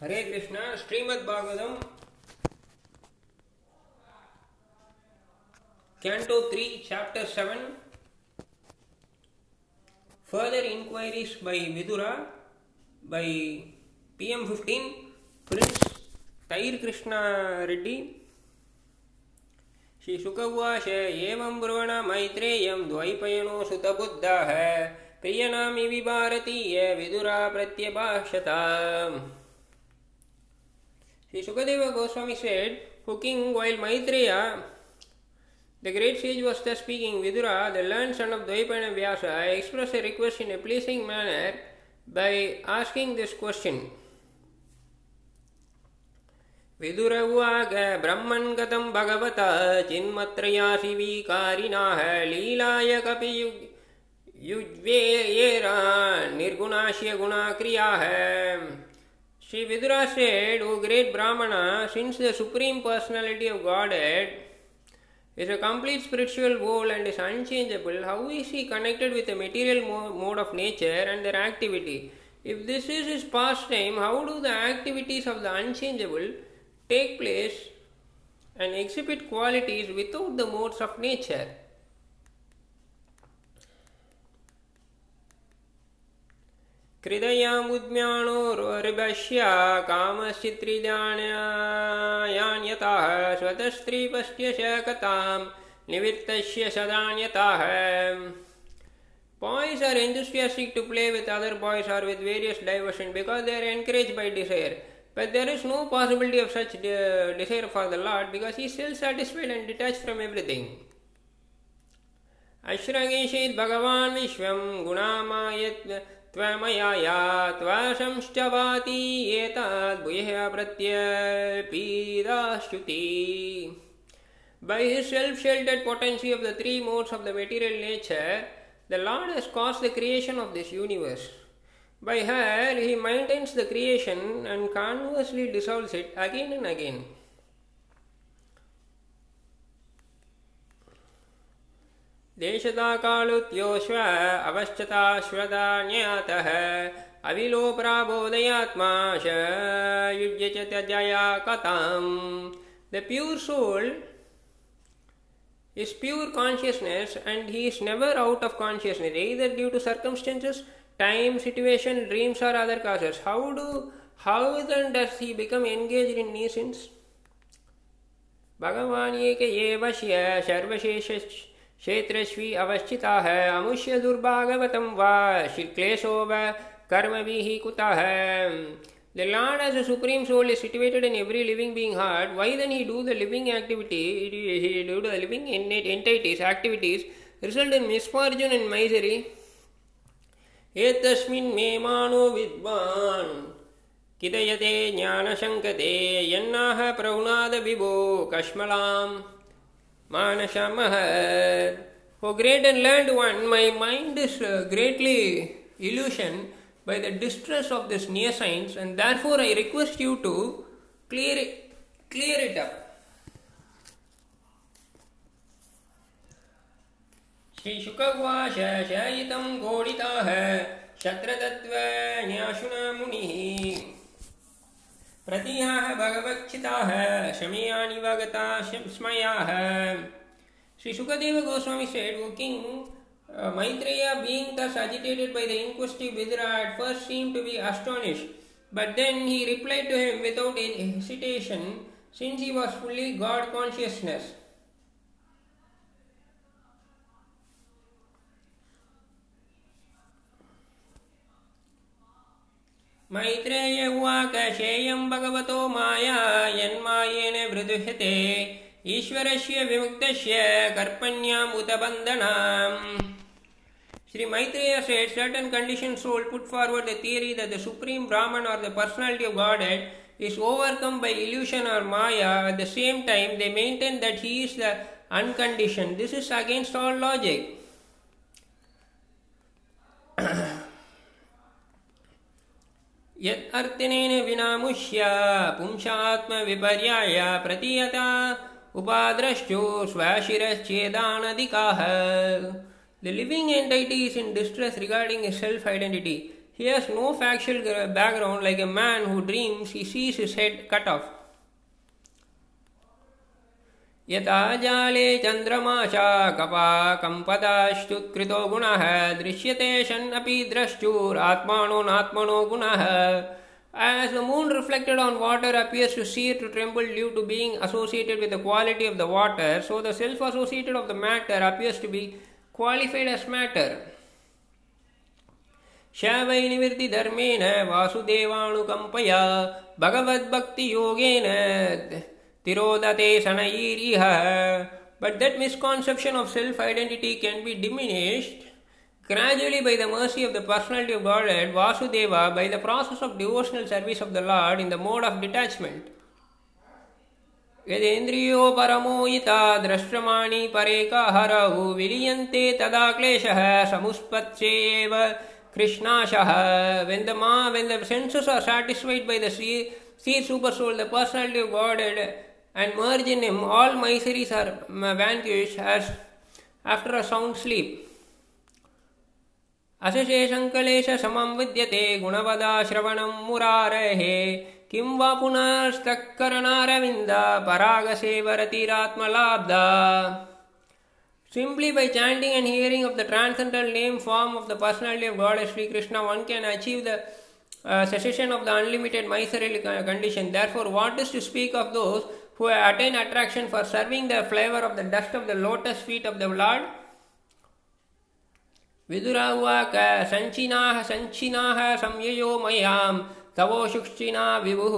Hare Krishna Shrimad Bhagavatam canto three chapter seven further inquiries by Vidura by PM fifteen prince तैर कृष्ण रेड्डी श्री सुख उवाश एवं ब्रवण Maitreya द्वैपयनो सुतबुद्ध प्रियनामी विभारतीय Vidura प्रत्यभाषताम् Sri Sukadeva Goswami said, Hooking while Maitreya, the great sage was thus speaking, Vidura, the learned son of Dvaipana Vyasa, expressed a request in a pleasing manner by asking this question. Vidur उवाच ब्रह्मन् गतं भगवता चिन्मत्रयासि विकारिणाः लीलाय कपि युज्वेयेरा निर्गुणास्य गुणाक्रियाः Sri Vidura said, O great Brahmana, since the Supreme Personality of Godhead is a complete spiritual whole and is unchangeable, how is he connected with the material mode of nature and their activity? If this is his pastime, how do the activities of the unchangeable take place and exhibit qualities without the modes of nature? कृदयामुद्म्याणोर्वरिभश्य कामश्चित्रिजान्यताः स्वतस्त्रीपश्य शकतां निवृत्तस्य सदान्यताः Boys are enthusiastic to play with other boys or with various diversion because they are encouraged by desire. But there is no possibility of such de- desire for the Lord because He is self satisfied and detached from everything. अश्रगेशेत् भगवान् विश्वं गुणामायत् त्वमयाया त्वाशंश्च वाति एताद् भूयः प्रत्यपीदाश्च्युति By his self-sheltered potency of the three modes of the material nature, the Lord has caused the creation of this universe. By her, he maintains the creation and conversely dissolves it again and again. देशता कालुद्योश्व अविलोप्राबोधयात्माश युज्य the pure soul is pure consciousness and he is never due to circumstances time situation dreams or other causes become engage in क्षेत्रश्वी अवस्थिता है, अमुष्य दुर्भागवतम वा श्री व कर्म भी कुता है। The Lord as a supreme soul is situated in every living being heart why then he do the living activity do the living in entities activities result in misfortune in misery एतस्मिन् मे मानो विद्वान्। किदयते ज्ञानशङ्कते यन्नाः प्रौणादविभो Manashamah. O great and learned one, my mind is uh, greatly illusioned by the distress of this near science, and therefore I request you to clear it, clear it up. श्रीशुकवाच शयितं घोडिताः शत्रतत्त्वन्याशुना प्रतिया भगवक्षिता है शमिया निवगता शमया है। Shri Sukhdev Goswami said O king Maitreya being thus agitated by the inquisitive Vidura at first seem to be astonish but then he replied to him without hesitation since he was fully God consciousness Maitreya उवाकशेयं भगवतो माया यन्मायेन मृदुह्यते ईश्वरस्य विमुक्तस्य कर्पण्याम् उत बन्धनाम् Sri Maitreya said certain conditioned soul put forward the theory that the supreme Brahman or the personality of Godhead is overcome by illusion or maya. At the same time, they maintain that he is the unconditioned. This is against all logic. यदर्तिनेन विना मुह्य पुंसात्म विपर्याय प्रतीयता। उपाद्रश्चो स्वाशिरश्चेदानधिकाः। The living entity is in distress regarding his self identity he has no factual background like a man who dreams he sees his cut off यथा जाले चन्द्रमाशा कपा कम्पदाश्चुत्कृतो गुणः दृश्यते शन्नपि द्रष्टुरात्मानो नात्मनो गुणः As the moon reflected on water appears to seem to tremble due to being associated with the quality of the water, so the self associated of the matter appears to be qualified as matter. शवै निवृत्तिधर्मेण वासुदेवाणुकम्पया भगवद्भक्तियोगेन तिरोदते शनैरिह But that misconception of self identity can be diminished gradually by the mercy of the personality of Godhead, Vasudeva, by the process of devotional service of the Lord in the mode of detachment. यदेन्द्रियो परमोयिता द्रष्टमाणि परेकहरौ विलीयन्ते तदा क्लेशः समुत्पत्स्येव कृष्णाशः when the ma when the senses are satisfied by the seed, seed super soul the personality of Godhead and merge in him all miseries are vanquished as after a sound sleep अशेषङ्कलेश समं विद्यते गुणवदा श्रवणं मुरारेः किं वा पुनस्तत्करणारविन्द परागसेवरतिरात्मलाब्धा Simply by chanting and hearing of the transcendental name form of the personality of God as Sri Krishna, one can achieve the uh, cessation of the unlimited miserly condition. Therefore, what is to speak of those who attain attraction for serving the flavor of the dust of the lotus feet of the Lord? विदुरावाक सञ्चिनाः सञ्चिनाः संययो मयां तवोशुक्षिणा विभुः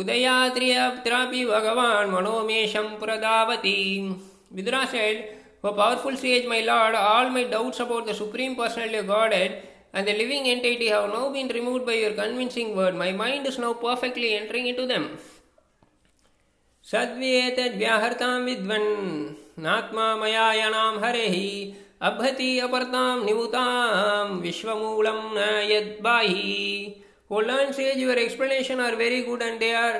उदयाद्रियत्रापि भगवान् मनोमेशं प्रदावति Vidura said, O powerful sage, my lord, all my doubts about the Supreme Personality of Godhead and the living entity have now been removed by your convincing word. My mind is now perfectly entering into them. सद्येतद्व्याहृतां विद्वन्। नात्मा मयायणां हरिः अभति अपरतां निमुतां विश्वमूलं न यद्बाहि hold on sage your explanation are very they are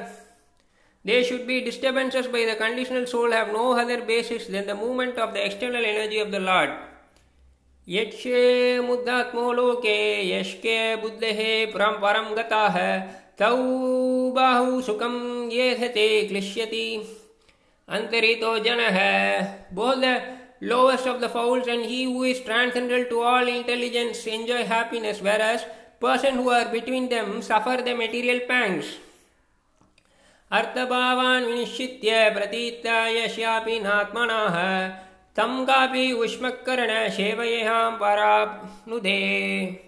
they should be disturbances by the conditional soul have no other basis than the movement of the external energy of the Lord यक्षे मुद्दात्मो लोके बुद्धे बुद्धेः परं परं गताः तौ बाहु सुखम ये थे क्लिश्यति। अंतरितो जन है। Both the lowest of the fools and he who is transcendental to all intelligence enjoy happiness whereas person who are between them suffer the material pangs अर्थभावान् विनिश्चित्य प्रतीताय श्यापि नात्मनः तं कापि उष्मकरण सेवयहां परानुदेः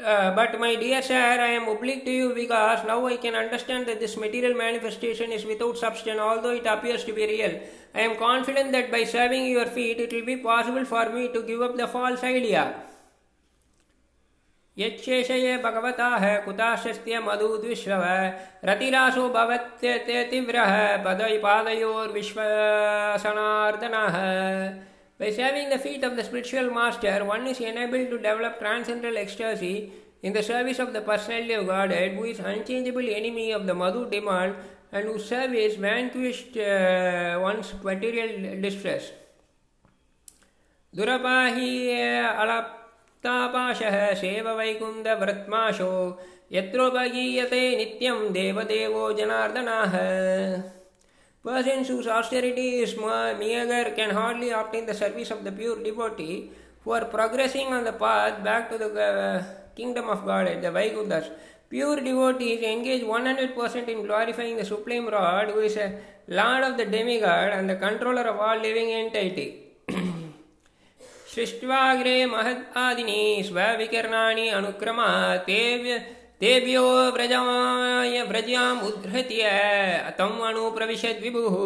Uh, but my dear sir, I am obliged to you because now I can understand that this material manifestation is without substance, although it appears to be real. I am confident that by serving your feet, it will be possible for me to give up the false idea. यच्छेषये भगवतः कुताशस्त्य मधुद्विश्वः रतिरासो भवत्यतिव्रः पदै पादयोर्विश्वसनार्दनः By serving the feet of the spiritual master, one is enabled to develop transcendental ecstasy in the service of the personality of Godhead, who is unchangeable enemy of the Madhu demand and whose service vanquished uh, one's material distress. दुरपाहि अलप्तापाशः सेववैकुण्ठव्रत्माशो यत्रोपगीयते नित्यं देवदेवो जनार्दनाः Persons whose austerity is meager can hardly obtain the service of the pure devotee who are progressing on the path back to the uh, kingdom of God at the Vaikunthas. Pure devotees engage 100% in glorifying the Supreme Lord who is a Lord of the demigod and the controller of all living entity. सृष्ट्वाग्रे महदादिनी स्वविकर्णानि अनुक्रमात् तेभ्यो व्रजाय व्रज्याम् उद्धृत्य तम् अनुप्रविशद् विभुः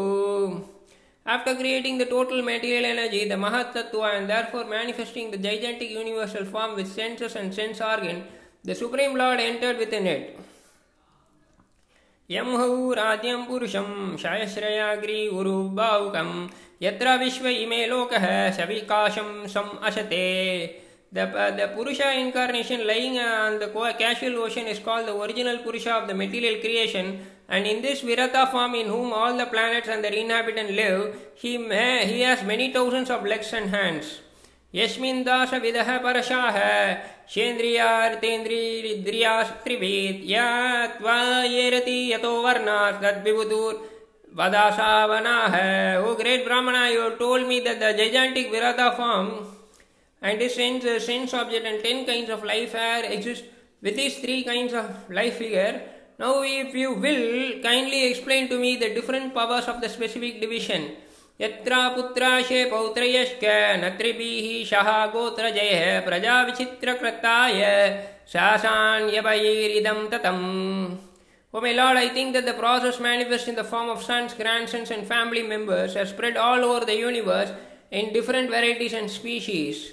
After creating the total material energy, the Mahat Tattva, and therefore manifesting the gigantic universal form with senses and sense organ, the Supreme Lord entered within it. यं हौ राज्यं पुरुषं शायश्रयाग्री उरुबाहुकं यत्र विश्व इमे लोकः सविकाशं सम् अशते The, uh, the Purusha incarnation lying on the casual ocean is called the original Purusha of the material creation, and in this Virata form, in whom all the planets and their inhabitants live, he, may, he has many thousands of legs and hands. यस्मिन् दासविदः परशाः शेन्द्रियार्तेन्द्रियद्रियास्त्रिभेत् या त्वा येरति यतो वर्णात् तद्विभुतुर् Vadasavanaha. O great Brahmana, you told me that the gigantic Virata form and this sense, sense object and ten kinds of life are exist with these three kinds of life figure. Now, if you will, kindly explain to me the different powers of the specific division. यत्र पुत्राशे पौत्रयश्च नत्रिभिः शः गोत्रजयः प्रजाविचित्रकृताय शासान्यभयैरिदं ततम् O my Lord, I think that the process manifests in the form of sons, grandsons, and family members has spread all over the universe in different varieties and species.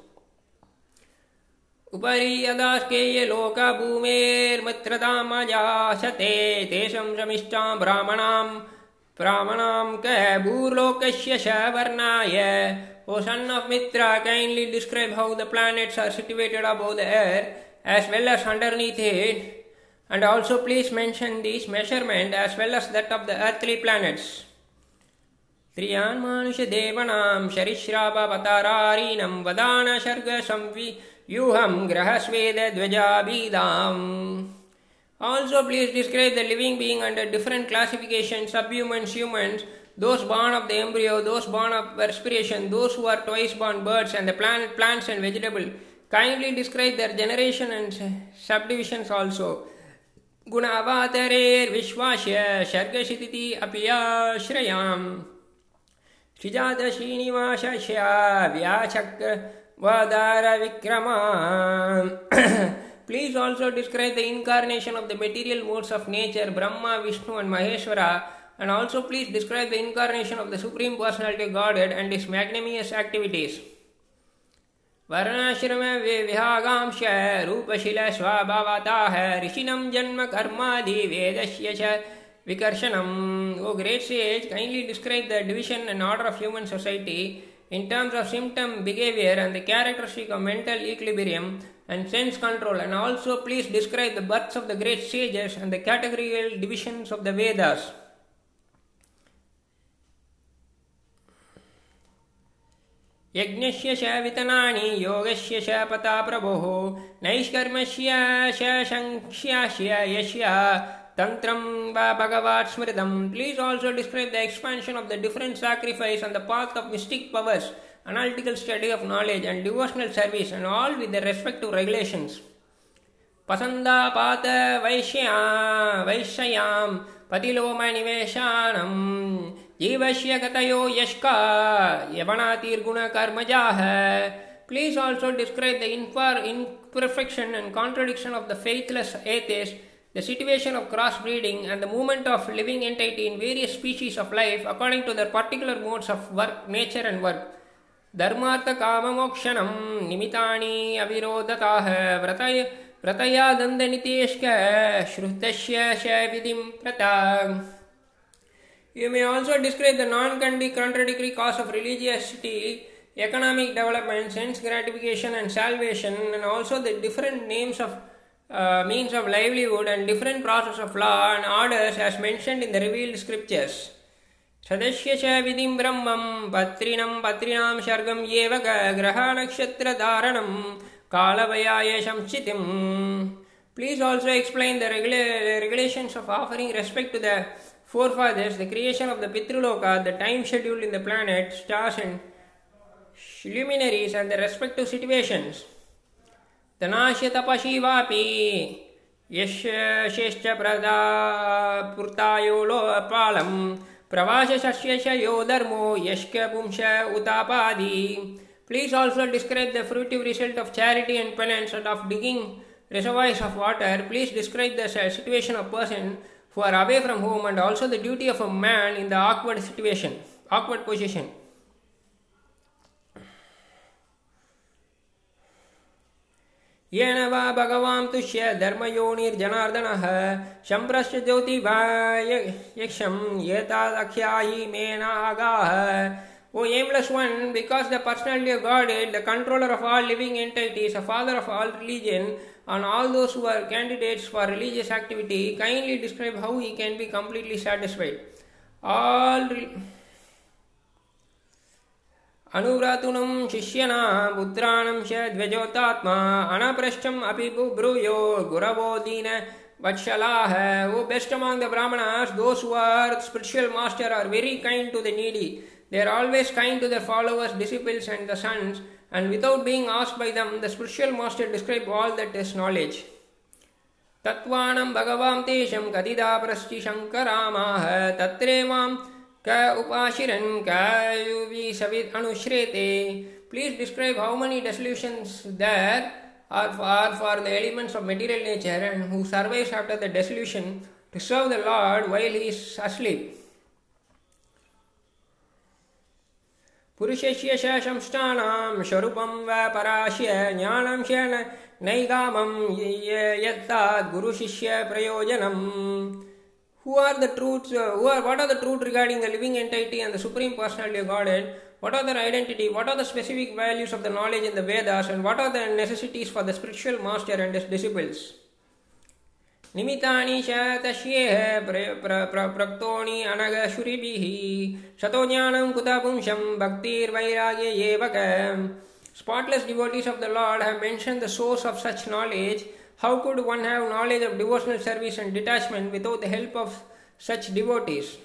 उपरि यदास्केय लोकभूमेर्मित्रतामजाशते तेषं शमिष्टां ब्राह्मणां ब्राह्मणां क भूर्लोकस्य श वर्णाय O son of Mitra, kindly describe how the planets are situated above the earth as well as underneath it. And also please mention this measurement as well as that of the earthly planets. त्रियान् मानुषदेवनां शरिश्रापवतारारीणं वदान शर्गसंव्यूहं ग्रहस्वेदध्वजाबीदाम् Also please describe the living being under different classifications, subhumans, humans, those born of the embryo, those born of respiration, those who are twice born birds, and the planet, plants and vegetable. Kindly describe their generation and subdivisions also. गुणावातरेर्विश्वास्य शर्गशितिति अपि आश्रयाम् श्रीजातश्रीनिवासस्य व्याचक् वदारविक्रमा Please also describe the incarnation of the material modes of nature, Brahma, Vishnu, and Maheshwara, and also please describe the incarnation of the Supreme Personality of Godhead and his magnanimous activities. वर्णाश्रम विभागांश रूपशिल स्वभावताः ऋषिणं जन्म कर्मादि वेदस्य च विकर्षणम् O great sage, kindly describe the division and order of human society in terms of symptom behavior and the characteristic of mental equilibrium and sense control and also please describe the births of the great sages and the categorical divisions of the Vedas. यज्ञस्य च वितनानि योगस्य च पता प्रभोः नैष्कर्मस्य च शङ्क्ष्यास्य यस्य तन्त्रं वा भगवात् स्मृतम् please also describe the expansion of the different sacrifice on the path of mystic powers analytical study of knowledge and devotional service and all with the respect to regulations पसन्दापात वैश्या वैश्यां पतिलोमनिवेशानम् जीवस्य गतयो यष्का यवनातिर्गुणकर्मजाः Please also describe the imperfection and contradiction of the faithless atheist, the situation of crossbreeding, and the movement of living entity in various species of life according to their particular modes of work, nature, and work. धर्मार्थकाममोक्षणं निमितानि अविरोधताः व्रतय व्रतयादन्दनितेश्क श्रुतस्य च विधिं प्रता You may also describe the non-contradictory cause of religiosity, economic development, sense gratification and salvation, and also the different names of uh, means of livelihood and different process of law and orders as mentioned in the revealed scriptures. सदस्य च विधिं ब्रह्मं पत्रिणं पत्रिणां शर्गं एव ग्रहनक्षत्रधारणं कालवयाय संस्थितिम् Please also explain the regula- regulations of offering respect to the forefathers, the creation of the Pitruloka, the time schedule in the planet, stars, and luminaries, and the respective situations. तनाश्य तपशिवापि यश्च प्रदा पुर्तायो लोपालम् प्रवासस्य यो धर्मो यश्क पुंस उतापादि Please also describe the fruitive result of charity and penance and of digging reservoirs of water. Please describe the situation of person who are away from home and also the duty of a man in the awkward situation, awkward position. ये वा भगवान् तुष्य धर्मयोनिर्जनार्दन शम्भ्रश्च ज्योतिभायक्षम् एतादख्यायि मेनागाः O blameless one because the personality of Godhead the controller of all living entities a father of all religion And all those who are candidates for religious activity, kindly describe how he can be completely satisfied. All. अनुव्रातुनं शिष्यणां पुत्राणं च द्वजोतात्मा अनप्रष्टम् अपि ब्रूयो गुरवो दीन Vatshalah, O best among the Brahmanas, those who are spiritual master are very kind to the needy. They are always kind to their followers, disciples, and the sons, and without being asked by them, the spiritual master describe all that is knowledge. तत्त्वानं भगवां तेषं कदिदा प्रश्चि शङ्करामाः तत्रे माँ क उपाशिरन क सवित अनुश्रेते please describe how many dissolutions there are for for the elements of material nature and who survives after the dissolution to serve the Lord while he is asleep पुरुषस्य शष्टानां स्वरूपं व्यापराश्य ज्ञानं शेन नैगामं यत्तात् गुरुशिष्यप्रयोजनम् who are the truths uh, who are what are the truth regarding the living entity and the supreme personality of godhead what are their identity what are the specific values of the knowledge in the vedas and what are the necessities for the spiritual master and his disciples निमितानि च तस्येह प्रक्तोनि अनगशुरिभिः शतो ज्ञानं कुतः पुंसं भक्तिर्वैराग्य एव Spotless devotees of the Lord have mentioned the source of such knowledge How could one have knowledge of devotional service and detachment without the help of such devotees?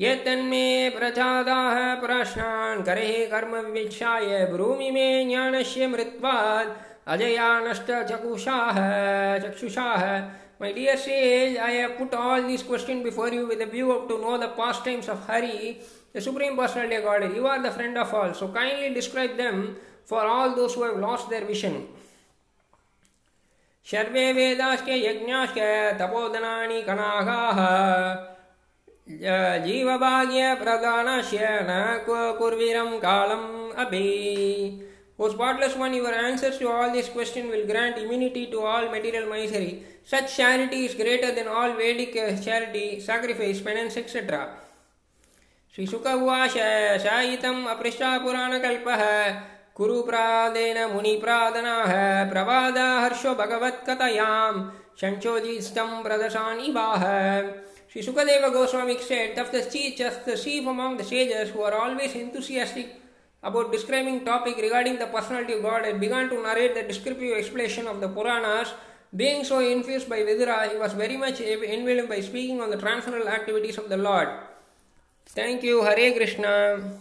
यत्तन्मे प्रजादाः प्रश्नान् करे कर्म विवीक्षाय ब्रूमि मे ज्ञानस्य मृत्वात् अजया नष्ट चकुषाः चक्षुषाः My dear sage, I have put all these questions before you with a view of to know the pastimes of Hari, the Supreme Personality of Godhead. You are the friend of all, so kindly describe them for all those who have lost their vision. सर्वे वेदाश्च यज्ञाश्च तपोधनानि कनागाः जीवभाग्यप्रदानस्य न कुर्वीरं कालम् अपि O spotless one, your answers to all these questions will grant immunity to all material misery. Such charity is greater than all Vedic charity, sacrifice, penance, etc. श्रीशुक उवाच स इतम् अपृष्टा पुराणकल्पः कुरुप्रादेन मुनिप्रादनाः प्रवादा हर्षो भगवत्कथयां शञ्चोजिस्तं प्रदशानिवाह Sri Sukadeva Goswami said, of the just the chief among the sages who are always enthusiastic about describing topic regarding the personality of God had begun to narrate the descriptive explanation of the Puranas. Being so infused by Vidura, he was very much enveloped by speaking on the transcendental activities of the Lord. Thank you, Hare Krishna.